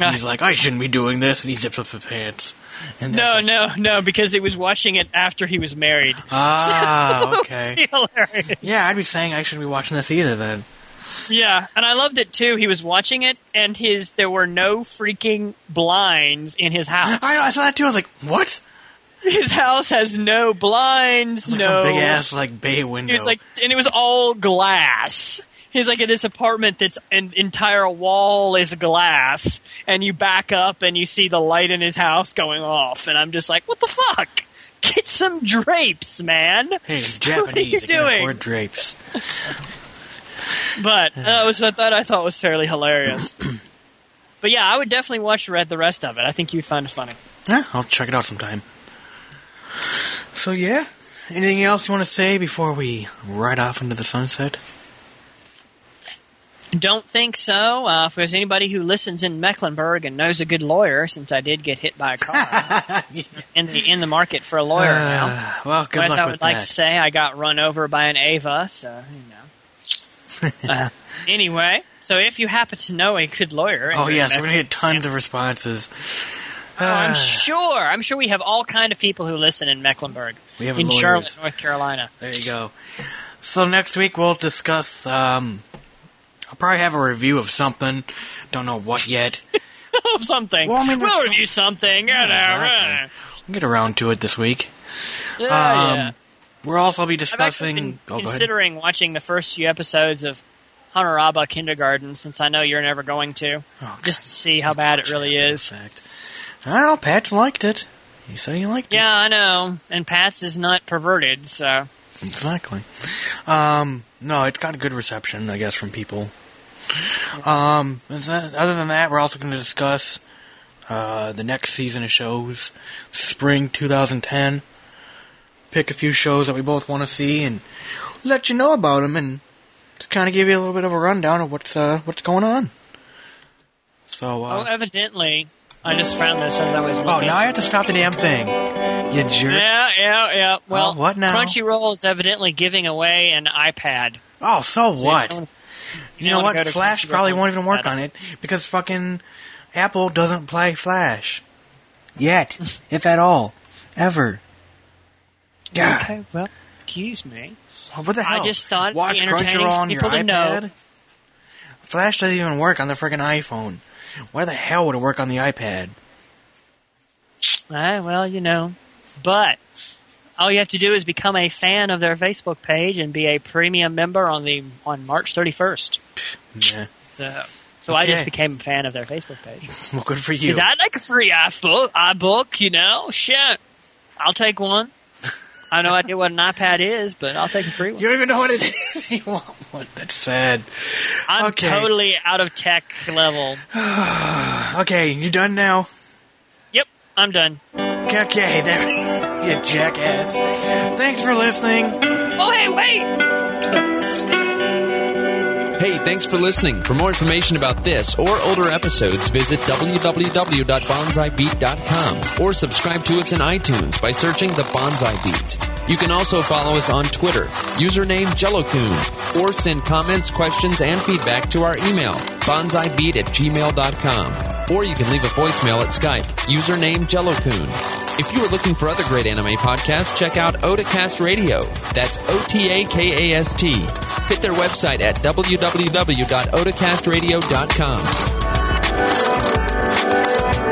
And he's like, "I shouldn't be doing this," and he zips up his pants. And no, like, no, no, because he was watching it after he was married. Ah, okay. hilarious. Yeah, I'd be saying I shouldn't be watching this either. Then Yeah, and I loved it too. He was watching it, and his there were no freaking blinds in his house. I know I saw that too. I was like, "What?" His house has no blinds, Like no big ass like bay window. It was like, and it was all glass. He's like in this apartment that's an entire wall is glass, and you back up and you see the light in his house going off, and I'm just like, what the fuck? Get some drapes, man. "Hey, he's What are Japanese. you doing? drapes." But uh, that was that I thought was fairly hilarious. but yeah, I would definitely watch read the rest of it. I think you'd find it funny. Yeah, I'll check it out sometime. So yeah, anything else you want to say before we ride off into the sunset? Don't think so. Uh, if there's anybody who listens in Mecklenburg and knows a good lawyer, since I did get hit by a car in the in the market for a lawyer now. Uh, well, good As luck I with would like that. to say, I got run over by an Ava, so you know. uh, anyway, so if you happen to know a good lawyer, oh yes, we're gonna get tons of responses. Oh, I'm Ah, sure. I'm sure we have all kind of people who listen in Mecklenburg, We have in lawyers. Charlotte, North Carolina. There you go. So next week we'll discuss. Um, I'll probably have a review of something. Don't know what yet. of something. Well, I mean, we'll some- review something. You know, exactly. We'll get around to it this week. yeah, Um, yeah. We'll also be discussing. oh, considering watching the first few episodes of Hanamaru Kindergarten, since I know you're never going to, Oh, just to see how bad it really is. Fact. I don't know. Pat's liked it. He said he liked it. Yeah, I know. And Pat's is not perverted, so Exactly. Um, no, it's got a good reception, I guess, from people. Um, that, other than that, we're also going to discuss uh, the next season of shows, spring 2010. Pick a few shows that we both want to see and let you know about them, and just kind of give you a little bit of a rundown of what's uh, what's going on. So, Oh, uh, evidently, I just found this as I was oh, looking. Oh, now I have to stop the damn thing. You jerk. Yeah, yeah, yeah. Oh, well, Oh, what now? Crunchyroll is evidently giving away an iPad. Oh, so So what? You, you know what? Flash probably won't even work on it because fucking Apple doesn't play Flash yet, if at all, ever. God, Okay, well, excuse me. what the hell? I just thought watch Crunchyroll on your know. iPad. Flash doesn't even work on the freaking iPhone. Why the hell would it work on the iPad? Ah, well, you know, but all you have to do is become a fan of their Facebook page and be a premium member on the on March 31st. Nah. So, so I just became a fan of their Facebook page. Well, good for you. Because I'd like a free iBook, iBook, you know? Shit. I'll take one. I have no idea what an iPad is, but I'll take a free one. You don't even know what it is. you want one? That's sad. I'm okay. totally out of tech level. Okay, you done now? Yep, I'm done. Okay, okay, there. You jackass. Thanks for listening. Oh, hey, wait! Hey, thanks for listening. For more information about this or older episodes, visit www.bonsaibeat.com or subscribe to us in iTunes by searching The Bonsai Beat. You can also follow us on Twitter, username JelloKun, or send comments, questions, and feedback to our email, bonsaibeat at gmail.com. Or you can leave a voicemail at Skype, username JelloKun. If you are looking for other great anime podcasts, check out Otakast Radio. That's O T A K A S T. Hit their website at www.otakastradio.com.